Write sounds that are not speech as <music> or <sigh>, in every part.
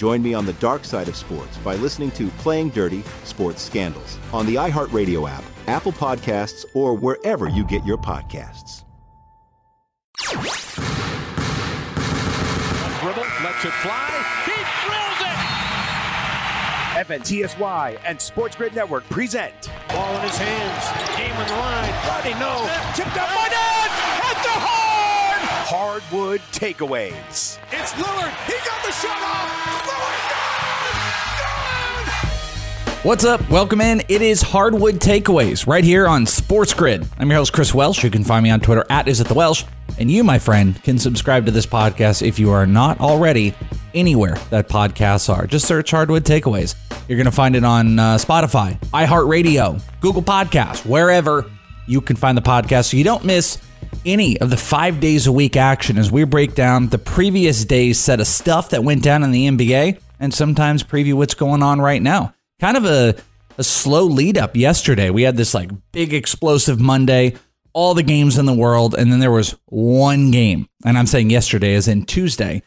Join me on the dark side of sports by listening to Playing Dirty Sports Scandals on the iHeartRadio app, Apple Podcasts, or wherever you get your podcasts. Dribble, lets it fly. He drills it! FNTSY and Sports Grid Network present. Ball in his hands. Game on the line. Rodney, no. Tipped up by Nance at the horn! Hardwood takeaways. It's Lillard. He got the shot off. What's up? Welcome in. It is Hardwood Takeaways right here on Sports Grid. I'm your host, Chris Welsh. You can find me on Twitter at Is It The Welsh. And you, my friend, can subscribe to this podcast if you are not already anywhere that podcasts are. Just search Hardwood Takeaways. You're going to find it on uh, Spotify, iHeartRadio, Google Podcasts, wherever you can find the podcast so you don't miss any of the five days a week action as we break down the previous day's set of stuff that went down in the NBA and sometimes preview what's going on right now kind of a, a slow lead up yesterday. We had this like big explosive Monday, all the games in the world, and then there was one game. And I'm saying yesterday as in Tuesday.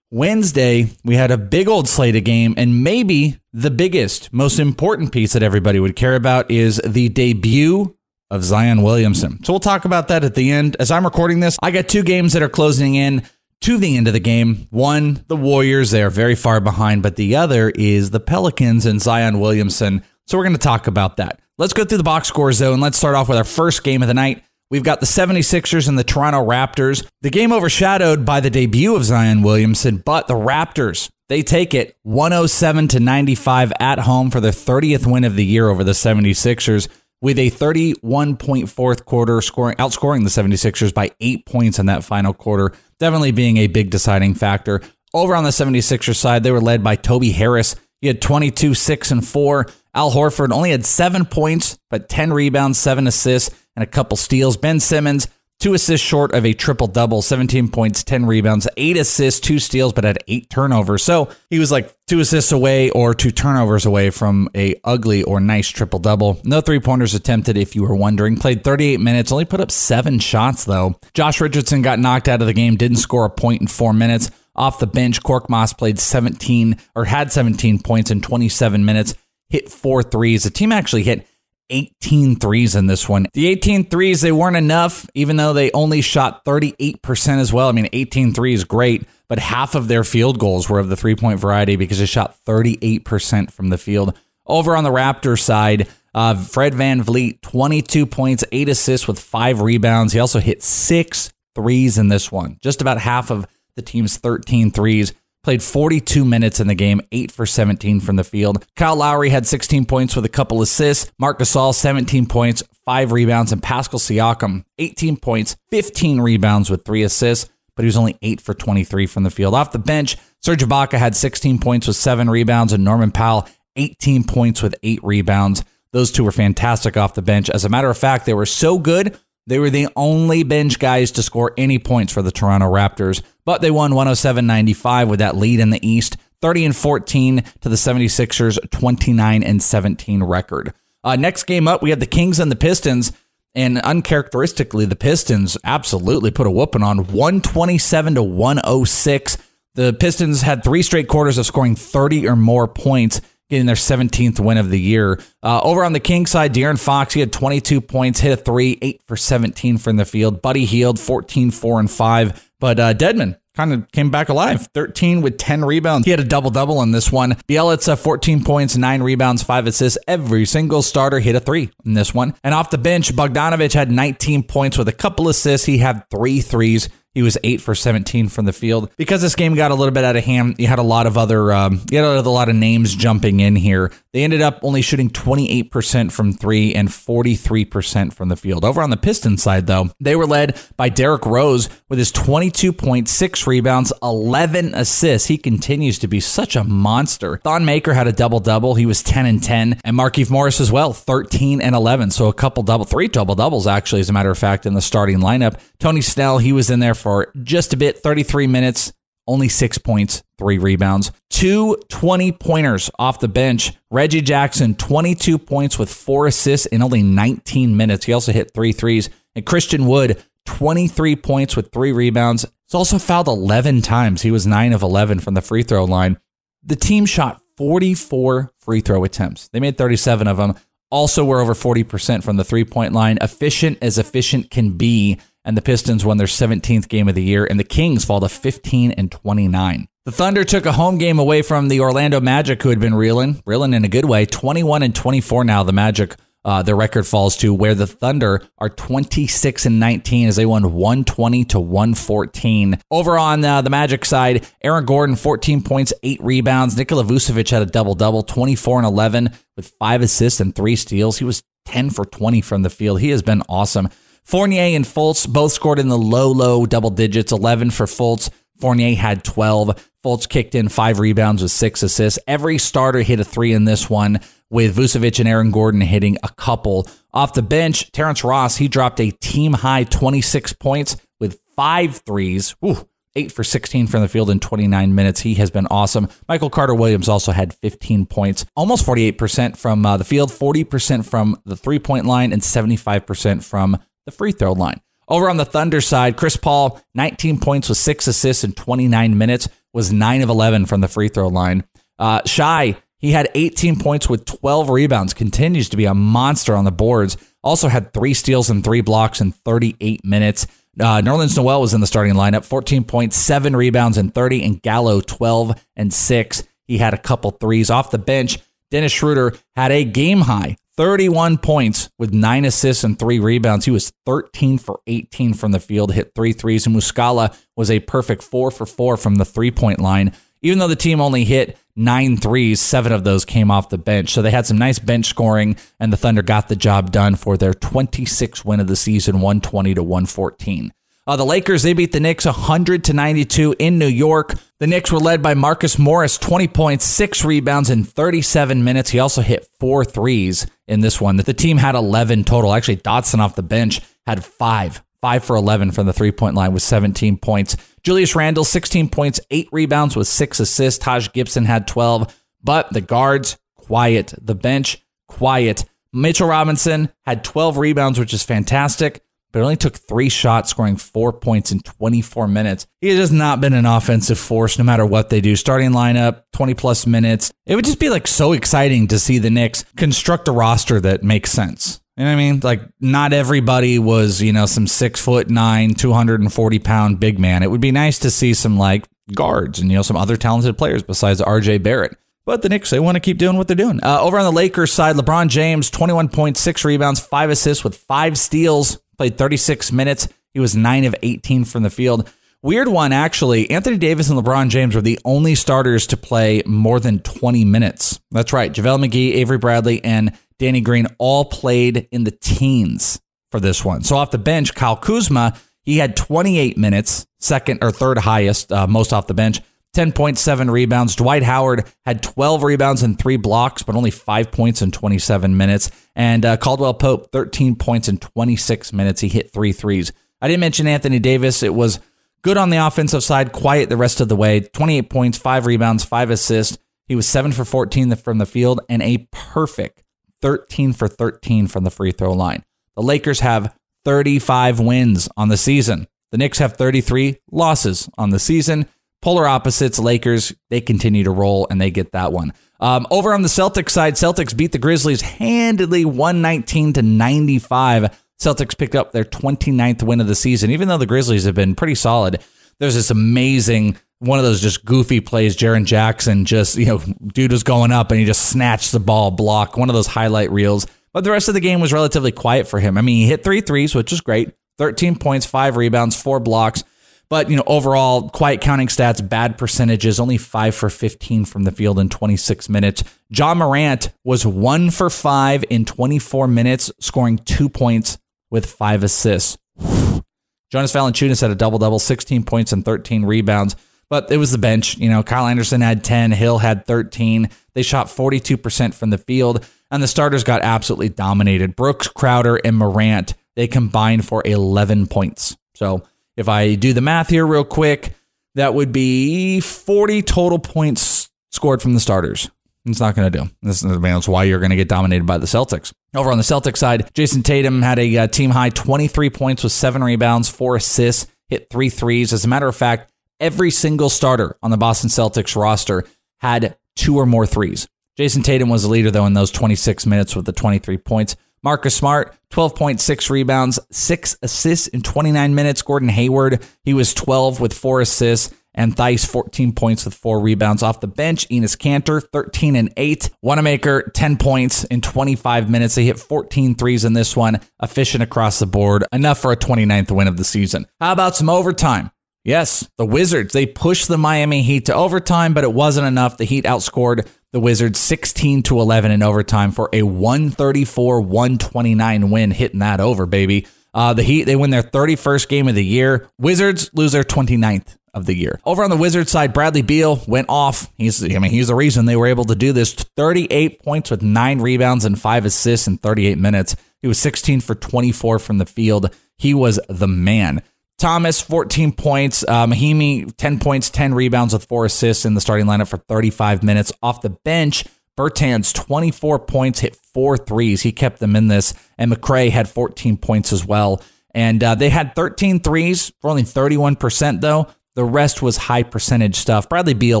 Wednesday, we had a big old slate of game, and maybe the biggest, most important piece that everybody would care about is the debut of Zion Williamson. So we'll talk about that at the end. As I'm recording this, I got two games that are closing in to the end of the game. One, the Warriors, they are very far behind, but the other is the Pelicans and Zion Williamson. So we're going to talk about that. Let's go through the box scores, though, and Let's start off with our first game of the night. We've got the 76ers and the Toronto Raptors. The game overshadowed by the debut of Zion Williamson, but the Raptors, they take it 107 to 95 at home for their 30th win of the year over the 76ers with a 31 point fourth quarter scoring outscoring the 76ers by 8 points in that final quarter definitely being a big deciding factor. Over on the 76ers side, they were led by Toby Harris. He had 22, 6, and 4. Al Horford only had seven points, but 10 rebounds, seven assists, and a couple steals. Ben Simmons, two assists short of a triple double, 17 points, 10 rebounds, eight assists, two steals, but had eight turnovers. So he was like two assists away or two turnovers away from a ugly or nice triple double. No three pointers attempted, if you were wondering. Played 38 minutes, only put up seven shots though. Josh Richardson got knocked out of the game, didn't score a point in four minutes. Off the bench, Korkmaz played 17 or had 17 points in 27 minutes, hit four threes. The team actually hit 18 threes in this one. The 18 threes, they weren't enough, even though they only shot 38% as well. I mean, 18 threes, great, but half of their field goals were of the three point variety because they shot 38% from the field. Over on the Raptors side, uh, Fred Van VanVleet, 22 points, eight assists with five rebounds. He also hit six threes in this one, just about half of the team's 13 threes. Played 42 minutes in the game, 8 for 17 from the field. Kyle Lowry had 16 points with a couple assists. Marc Gasol, 17 points, 5 rebounds. And Pascal Siakam, 18 points, 15 rebounds with 3 assists, but he was only 8 for 23 from the field. Off the bench, Serge Ibaka had 16 points with 7 rebounds, and Norman Powell, 18 points with 8 rebounds. Those two were fantastic off the bench. As a matter of fact, they were so good they were the only bench guys to score any points for the Toronto Raptors, but they won 107 95 with that lead in the East, 30 and 14 to the 76ers 29 and 17 record. Uh, next game up, we had the Kings and the Pistons. And uncharacteristically, the Pistons absolutely put a whooping on 127 to 106. The Pistons had three straight quarters of scoring 30 or more points getting their 17th win of the year. Uh, over on the King side, De'Aaron Fox, he had 22 points, hit a three, eight for 17 from the field. Buddy Hield, 14, four, and five. But uh, Dedmon, kind of came back alive. 13 with 10 rebounds. He had a double double in this one. Bjelica, 14 points, 9 rebounds, 5 assists. Every single starter hit a 3 in this one. And off the bench, Bogdanovich had 19 points with a couple assists. He had three threes. He was eight for 17 from the field. Because this game got a little bit out of hand, you had a lot of other, um, you had a lot of names jumping in here. They ended up only shooting 28% from three and 43% from the field. Over on the Pistons side, though, they were led by Derrick Rose with his 22.6 rebounds, 11 assists. He continues to be such a monster. Thon Maker had a double double. He was 10 and 10, and Markieff Morris as well, 13 and 11. So a couple double, three double doubles actually, as a matter of fact, in the starting lineup. Tony Snell, he was in there for just a bit, 33 minutes, only six points, three rebounds, two 20 pointers off the bench. Reggie Jackson, 22 points with four assists in only 19 minutes. He also hit three threes. And Christian Wood, 23 points with three rebounds. He's also fouled 11 times. He was 9 of 11 from the free throw line. The team shot 44 free throw attempts. They made 37 of them. Also, were over 40% from the three point line. Efficient as efficient can be and the Pistons won their 17th game of the year, and the Kings fall to 15 and 29. The Thunder took a home game away from the Orlando Magic, who had been reeling, reeling in a good way. 21 and 24 now. The Magic, uh, their record falls to where the Thunder are 26 and 19 as they won 120 to 114. Over on uh, the Magic side, Aaron Gordon, 14 points, eight rebounds. Nikola Vucevic had a double double, 24 and 11 with five assists and three steals. He was 10 for 20 from the field. He has been awesome. Fournier and Fultz both scored in the low, low double digits 11 for Fultz. Fournier had 12. Fultz kicked in five rebounds with six assists. Every starter hit a three in this one, with Vucevic and Aaron Gordon hitting a couple. Off the bench, Terrence Ross, he dropped a team high 26 points with five threes. Ooh, eight for 16 from the field in 29 minutes. He has been awesome. Michael Carter Williams also had 15 points, almost 48% from uh, the field, 40% from the three point line, and 75% from the free throw line. Over on the Thunder side, Chris Paul, 19 points with six assists in 29 minutes, was 9 of 11 from the free throw line. Uh, Shai, he had 18 points with 12 rebounds, continues to be a monster on the boards. Also had three steals and three blocks in 38 minutes. Uh, Nerlens Noel was in the starting lineup, 14 points, seven rebounds, and 30. And Gallo, 12 and six. He had a couple threes off the bench. Dennis Schroeder had a game high 31 points with nine assists and three rebounds. He was 13 for 18 from the field, hit three threes. And Muscala was a perfect four for four from the three point line. Even though the team only hit nine threes, seven of those came off the bench. So they had some nice bench scoring, and the Thunder got the job done for their 26th win of the season, 120 to 114. Uh, the Lakers, they beat the Knicks 100 to 92 in New York. The Knicks were led by Marcus Morris, 20 points, six rebounds in 37 minutes. He also hit four threes in this one. The team had 11 total. Actually, Dotson off the bench had five 5 for 11 from the three point line with 17 points. Julius Randle, 16 points, 8 rebounds with 6 assists. Taj Gibson had 12. But the guards, quiet. The bench, quiet. Mitchell Robinson had 12 rebounds, which is fantastic but only took three shots, scoring four points in 24 minutes. He has not been an offensive force no matter what they do. Starting lineup, 20 plus minutes. It would just be like so exciting to see the Knicks construct a roster that makes sense. You know what I mean? Like, not everybody was, you know, some six foot nine, 240 pound big man. It would be nice to see some like guards and, you know, some other talented players besides RJ Barrett. But the Knicks, they want to keep doing what they're doing. Uh, over on the Lakers side, LeBron James, 21.6 rebounds, five assists with five steals played 36 minutes. He was 9 of 18 from the field. Weird one, actually. Anthony Davis and LeBron James were the only starters to play more than 20 minutes. That's right. JaVale McGee, Avery Bradley, and Danny Green all played in the teens for this one. So off the bench, Kyle Kuzma, he had 28 minutes, second or third highest, uh, most off the bench. 10.7 rebounds. Dwight Howard had 12 rebounds and three blocks, but only five points in 27 minutes. And uh, Caldwell Pope, 13 points in 26 minutes. He hit three threes. I didn't mention Anthony Davis. It was good on the offensive side, quiet the rest of the way. 28 points, five rebounds, five assists. He was seven for 14 from the field and a perfect 13 for 13 from the free throw line. The Lakers have 35 wins on the season. The Knicks have 33 losses on the season. Polar opposites, Lakers, they continue to roll and they get that one. Um, over on the Celtics side, Celtics beat the Grizzlies handedly 119 to 95. Celtics picked up their 29th win of the season, even though the Grizzlies have been pretty solid. There's this amazing one of those just goofy plays. Jaren Jackson just, you know, dude was going up and he just snatched the ball block. One of those highlight reels. But the rest of the game was relatively quiet for him. I mean, he hit three threes, which is great. 13 points, five rebounds, four blocks. But, you know, overall, quiet counting stats, bad percentages, only five for 15 from the field in 26 minutes. John Morant was one for five in 24 minutes, scoring two points with five assists. <sighs> Jonas Valanciunas had a double double, 16 points and 13 rebounds. But it was the bench. You know, Kyle Anderson had 10, Hill had 13. They shot 42% from the field, and the starters got absolutely dominated. Brooks, Crowder, and Morant, they combined for 11 points. So if I do the math here real quick, that would be 40 total points scored from the starters. It's not going to do. This is that's why you're going to get dominated by the Celtics. Over on the Celtics side, Jayson Tatum had a uh, team high 23 points with seven rebounds, four assists, hit three threes. As a matter of fact, every single starter on the Boston Celtics roster had two or more threes. Jayson Tatum was the leader, though, in those 26 minutes with the 23 points. Marcus Smart, 12.6 rebounds, six assists in 29 minutes. Gordon Hayward, he was 12 with four assists. And Theis, 14 points with four rebounds off the bench. Enes Kanter, 13 and 8. Wanamaker, 10 points in 25 minutes. They hit 14 threes in this one. Efficient across the board. Enough for a 29th win of the season. How about some overtime? Yes, the Wizards, they pushed the Miami Heat to overtime, but it wasn't enough. The Heat outscored the Wizards 16 to 11 in overtime for a 134 129 win, hitting that over, baby. Uh, the Heat, they win their 31st game of the year. Wizards lose their 29th of the year. Over on the Wizards side, Bradley Beal went off. He's, I mean, he's the reason they were able to do this. 38 points with nine rebounds and five assists in 38 minutes. He was 16 for 24 from the field. He was the man. Thomas, 14 points. Uh, Mahinmi, 10 points, 10 rebounds with four assists in the starting lineup for 35 minutes. Off the bench, Bertans, 24 points, hit four threes. He kept them in this. And McRae had 14 points as well. And uh, they had 13 threes for only 31%, though. The rest was high percentage stuff. Bradley Beal,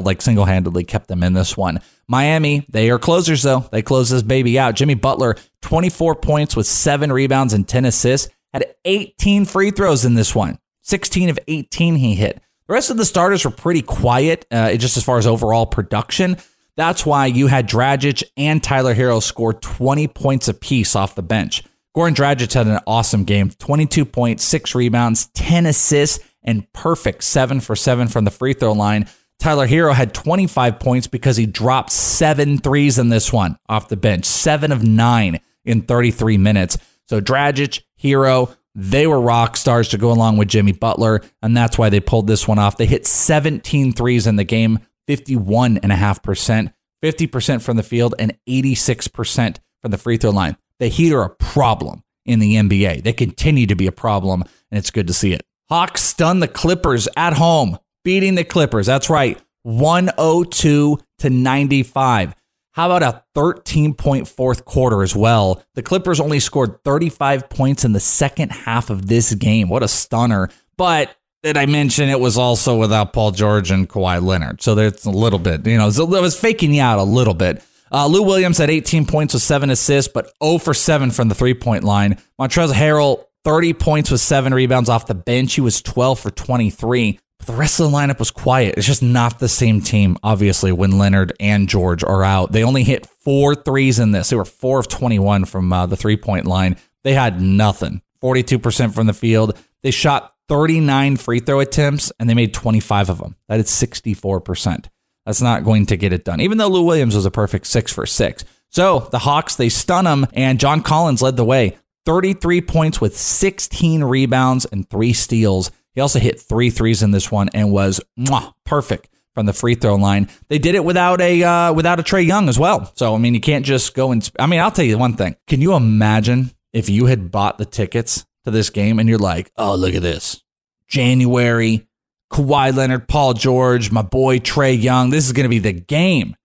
like single handedly, kept them in this one. Miami, they are closers, though. They close this baby out. Jimmy Butler, 24 points with seven rebounds and 10 assists, had 18 free throws in this one. 16 of 18 he hit. The rest of the starters were pretty quiet, uh, just as far as overall production. That's why you had Dragic and Tyler Herro score 20 points apiece off the bench. Goran Dragic had an awesome game 22 points, six rebounds, 10 assists, and perfect seven for seven from the free throw line. Tyler Herro had 25 points because he dropped seven threes in this one off the bench, seven of nine in 33 minutes. So Dragic, Herro, they were rock stars to go along with Jimmy Butler, and that's why they pulled this one off. They hit 17 threes in the game, 51.5%, 50% from the field, and 86% from the free throw line. The Heat are a problem in the NBA. They continue to be a problem, and it's good to see it. Hawks stun the Clippers at home, beating the Clippers. That's right, 102 to 95. How about a 13 point fourth quarter as well? The Clippers only scored 35 points in the second half of this game. What a stunner. But did I mention it was also without Paul George and Kawhi Leonard? So there's a little bit, you know, it was faking you out a little bit. Uh, Lou Williams had 18 points with seven assists, but 0 for 7 from the three point line. Montrezl Harrell, 30 points with seven rebounds off the bench. He was 12 for 23. But the rest of the lineup was quiet. It's just not the same team, obviously, when Leonard and George are out. They only hit four threes in this. They were 4 of 21 from uh, the three point line. They had nothing. 42% from the field. They shot 39 free throw attempts and they made 25 of them. That is 64%. That's not going to get it done, even though Lou Williams was a perfect six for six. So the Hawks, they stun them, and John Collins led the way. 33 points with 16 rebounds and three steals. He also hit three threes in this one and was mwah, perfect from the free throw line. They did it without a uh, without a Trae Young as well. So I mean, you can't just go and. I mean, I'll tell you one thing. Can you imagine if you had bought the tickets to this game and you're like, oh, look at this, January, Kawhi Leonard, Paul George, my boy Trae Young. This is going to be the game,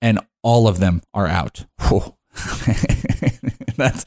and all of them are out. <laughs> That's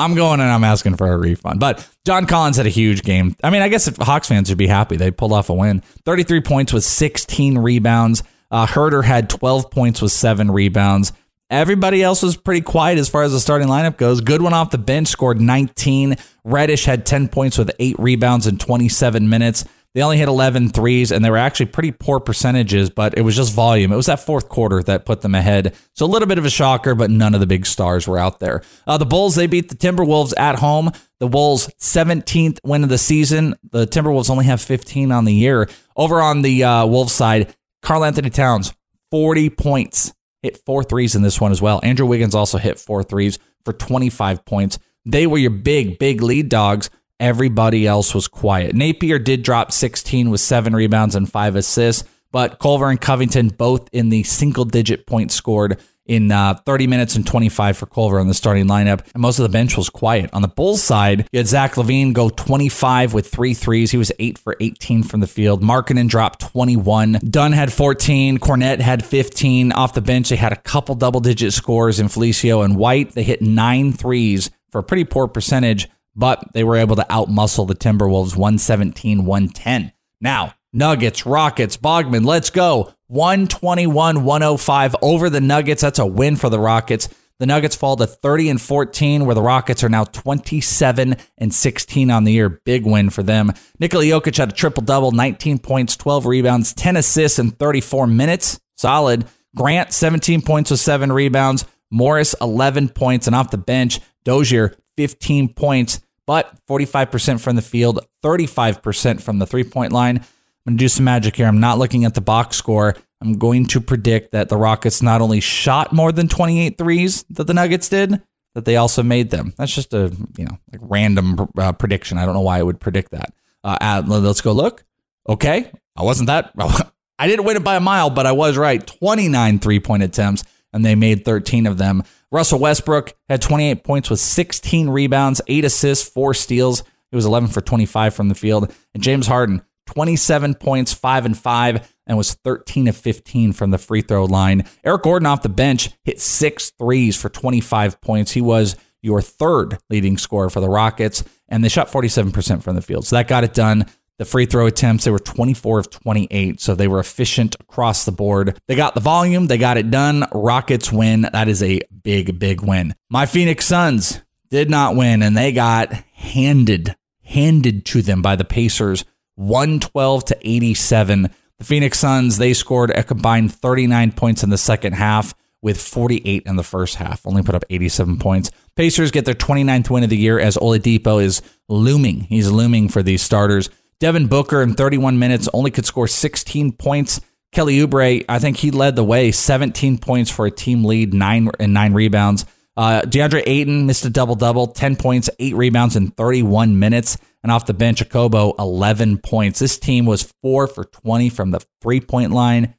I'm going and I'm asking for a refund. But John Collins had a huge game. I mean, I guess if Hawks fans should be happy. They pulled off a win. 33 points with 16 rebounds. Uh, Huerter had 12 points with seven rebounds. Everybody else was pretty quiet as far as the starting lineup goes. Goodwin off the bench scored 19. Reddish had 10 points with eight rebounds in 27 minutes. They only hit 11 threes, and they were actually pretty poor percentages, but it was just volume. It was that fourth quarter that put them ahead. So a little bit of a shocker, but none of the big stars were out there. Uh, the Bulls, they beat the Timberwolves at home. The Wolves' 17th win of the season. The Timberwolves only have 15 on the year. Over on the uh, Wolves side, Karl-Anthony Towns, 40 points. Hit four threes in this one as well. Andrew Wiggins also hit four threes for 25 points. They were your big, big lead dogs. Everybody else was quiet. Napier did drop 16 with seven rebounds and five assists, but Culver and Covington both in the single digit points scored in uh, 30 minutes and 25 for Culver on the starting lineup. And most of the bench was quiet. On the Bulls side, you had Zach LaVine go 25 with three threes. He was 8 for 18 from the field. Markkanen dropped 21. Dunn had 14. Kornet had 15. Off the bench, they had a couple double digit scores in Felicio and White. They hit nine threes for a pretty poor percentage but they were able to outmuscle the Timberwolves 117 110. Now, Nuggets, Rockets, Bogman, let's go. 121 105 over the Nuggets. That's a win for the Rockets. The Nuggets fall to 30 and 14, where the Rockets are now 27 and 16 on the year. Big win for them. Nikola Jokic had a triple double, 19 points, 12 rebounds, 10 assists in 34 minutes. Solid. Grant, 17 points with seven rebounds. Morris, 11 points, and off the bench, Dozier, 15 points, but 45% from the field, 35% from the three point line. I'm going to do some magic here. I'm not looking at the box score. I'm going to predict that the Rockets not only shot more than 28 threes that the Nuggets did, that they also made them. That's just a you know like random uh, prediction. I don't know why I would predict that. Uh, let's go look. Okay, I wasn't that. <laughs> I didn't win it by a mile, but I was right. 29 three point attempts, and they made 13 of them. Russell Westbrook had 28 points with 16 rebounds, 8 assists, 4 steals. He was 11 for 25 from the field. And James Harden, 27 points, 5 and 5, and was 13 of 15 from the free throw line. Eric Gordon off the bench hit six threes for 25 points. He was your third leading scorer for the Rockets, and they shot 47% from the field. So that got it done. The free throw attempts, they were 24 of 28, so they were efficient across the board. They got the volume, they got it done. Rockets win. That is a big, big win. My Phoenix Suns did not win, and they got handed, handed to them by the Pacers 112 to 87. The Phoenix Suns, they scored a combined 39 points in the second half with 48 in the first half, only put up 87 points. Pacers get their 29th win of the year as Oladipo is looming. He's looming for these starters. Devin Booker in 31 minutes only could score 16 points. Kelly Oubre, I think he led the way, 17 points for a team lead, nine and nine rebounds. Uh, DeAndre Ayton missed a double double, 10 points, eight rebounds in 31 minutes. And off the bench, Okobo, 11 points. This team was four for 20 from the three point line,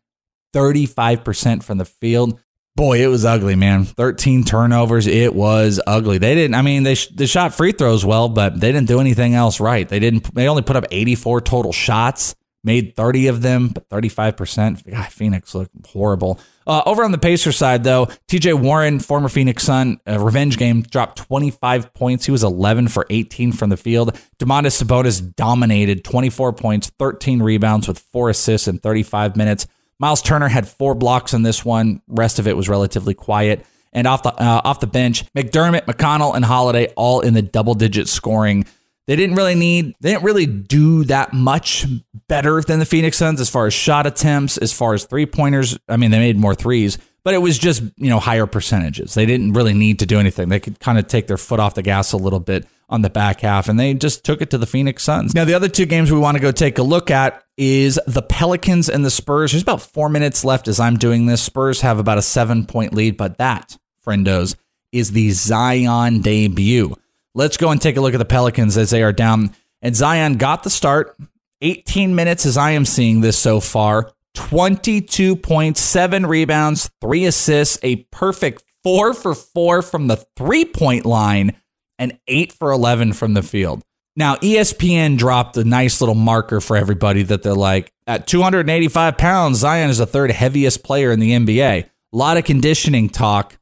35% from the field. Boy, it was ugly, man. 13 turnovers. It was ugly. They didn't, I mean, they, sh- they shot free throws well, but they didn't do anything else right. They didn't, they only put up 84 total shots, made 30 of them, but 35%. God, Phoenix looked horrible. Uh, over on the Pacer side, though, TJ Warren, former Phoenix Sun, revenge game, dropped 25 points. He was 11 for 18 from the field. Domantas Sabonis dominated 24 points, 13 rebounds with four assists in 35 minutes. Miles Turner had four blocks in this one. Rest of it was relatively quiet. And off the uh, off the bench, McDermott, McConnell, and Holiday all in the double digit scoring. They didn't really need, they didn't really do that much better than the Phoenix Suns as far as shot attempts, as far as three pointers. I mean, they made more threes, but it was just, you know, higher percentages. They didn't really need to do anything. They could kind of take their foot off the gas a little bit on the back half, and they just took it to the Phoenix Suns. Now, the other two games we want to go take a look at is the Pelicans and the Spurs. There's about four minutes left as I'm doing this. Spurs have about a seven point lead, but that, friendos, is the Zion debut. Let's go and take a look at the Pelicans as they are down. And Zion got the start. 18 minutes as I am seeing this so far. 22 points, seven rebounds, three assists, a perfect four for four from the three point line, and eight for 11 from the field. Now, ESPN dropped a nice little marker for everybody that they're like, at 285 pounds, Zion is the third heaviest player in the NBA. A lot of conditioning talk.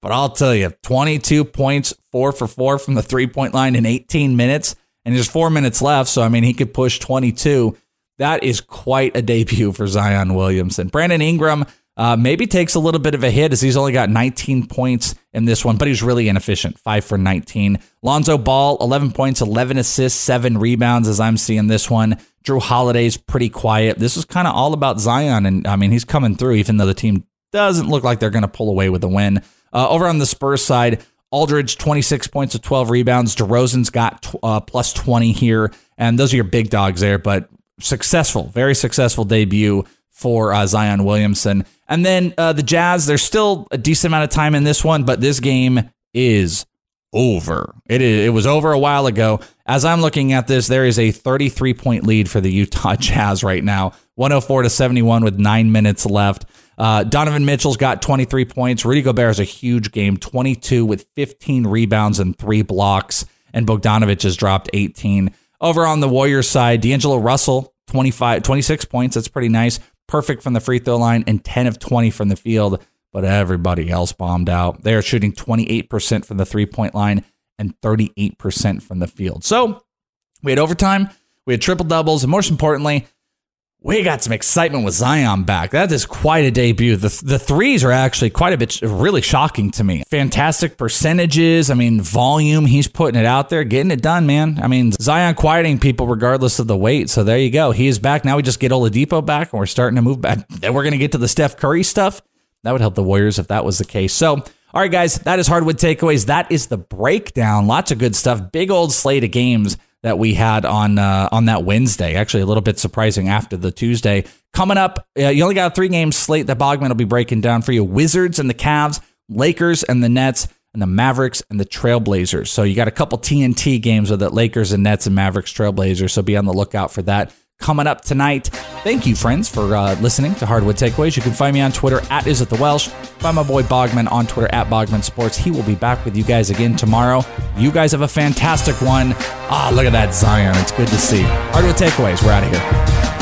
But I'll tell you, 22 points, four for four from the three point line in 18 minutes, and there's four minutes left. So, I mean, he could push 22. That is quite a debut for Zion Williamson. Brandon Ingram uh, maybe takes a little bit of a hit as he's only got 19 points in this one, but he's really inefficient. Five for 19. Lonzo Ball, 11 points, 11 assists, seven rebounds as I'm seeing this one. Jrue Holiday's pretty quiet. This is kind of all about Zion, and I mean, he's coming through, even though the team doesn't look like they're going to pull away with a win. Uh, over on the Spurs side, Aldridge, 26 points with 12 rebounds. DeRozan's got uh, plus 20 here. And those are your big dogs there, but successful, very successful debut for uh, Zion Williamson. And then uh, the Jazz, there's still a decent amount of time in this one, but this game is over. It, is, it was over a while ago. As I'm looking at this, there is a 33 point lead for the Utah <laughs> Jazz right now, 104 to 71 with nine minutes left. Uh, Donovan Mitchell's got 23 points. Rudy Gobert has a huge game, 22 with 15 rebounds and three blocks. And Bogdanovich has dropped 18. Over on the Warriors side, D'Angelo Russell, 25, 26 points. That's pretty nice. Perfect from the free throw line and 10 of 20 from the field. But everybody else bombed out. They are shooting 28% from the three point line and 38% from the field. So we had overtime, we had triple doubles, and most importantly, we got some excitement with Zion back. That is quite a debut. The, the threes are actually quite a bit really shocking to me. Fantastic percentages. I mean, volume. He's putting it out there, getting it done, man. I mean, Zion quieting people regardless of the weight. So there you go. He is back. Now we just get Oladipo back and we're starting to move back. <laughs> Then we're going to get to the Steph Curry stuff. That would help the Warriors if that was the case. So, all right, guys, that is Hardwood Takeaways. That is the breakdown. Lots of good stuff. Big old slate of games that we had on uh, on that Wednesday. Actually, a little bit surprising after the Tuesday. Coming up, uh, you only got a three game slate that Bogman will be breaking down for you: Wizards and the Cavs, Lakers and the Nets, and the Mavericks and the Trailblazers. So you got a couple TNT games with the Lakers and Nets and Mavericks Trailblazers. So be on the lookout for that coming up tonight. Thank you, friends, for uh, listening to Hardwood Takeaways. You can find me on Twitter at Is It The Welsh. Find my boy Bogman on Twitter at Bogman Sports. He will be back with you guys again tomorrow. You guys have a fantastic one. Ah, look at that Zion. It's good to see. Hardwood Takeaways. We're out of here.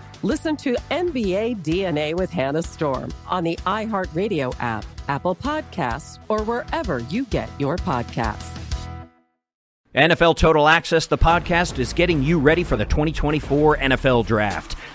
Listen to NBA DNA with Hannah Storm on the iHeartRadio app, Apple Podcasts, or wherever you get your podcasts. NFL Total Access, the podcast, is getting you ready for the 2024 NFL Draft.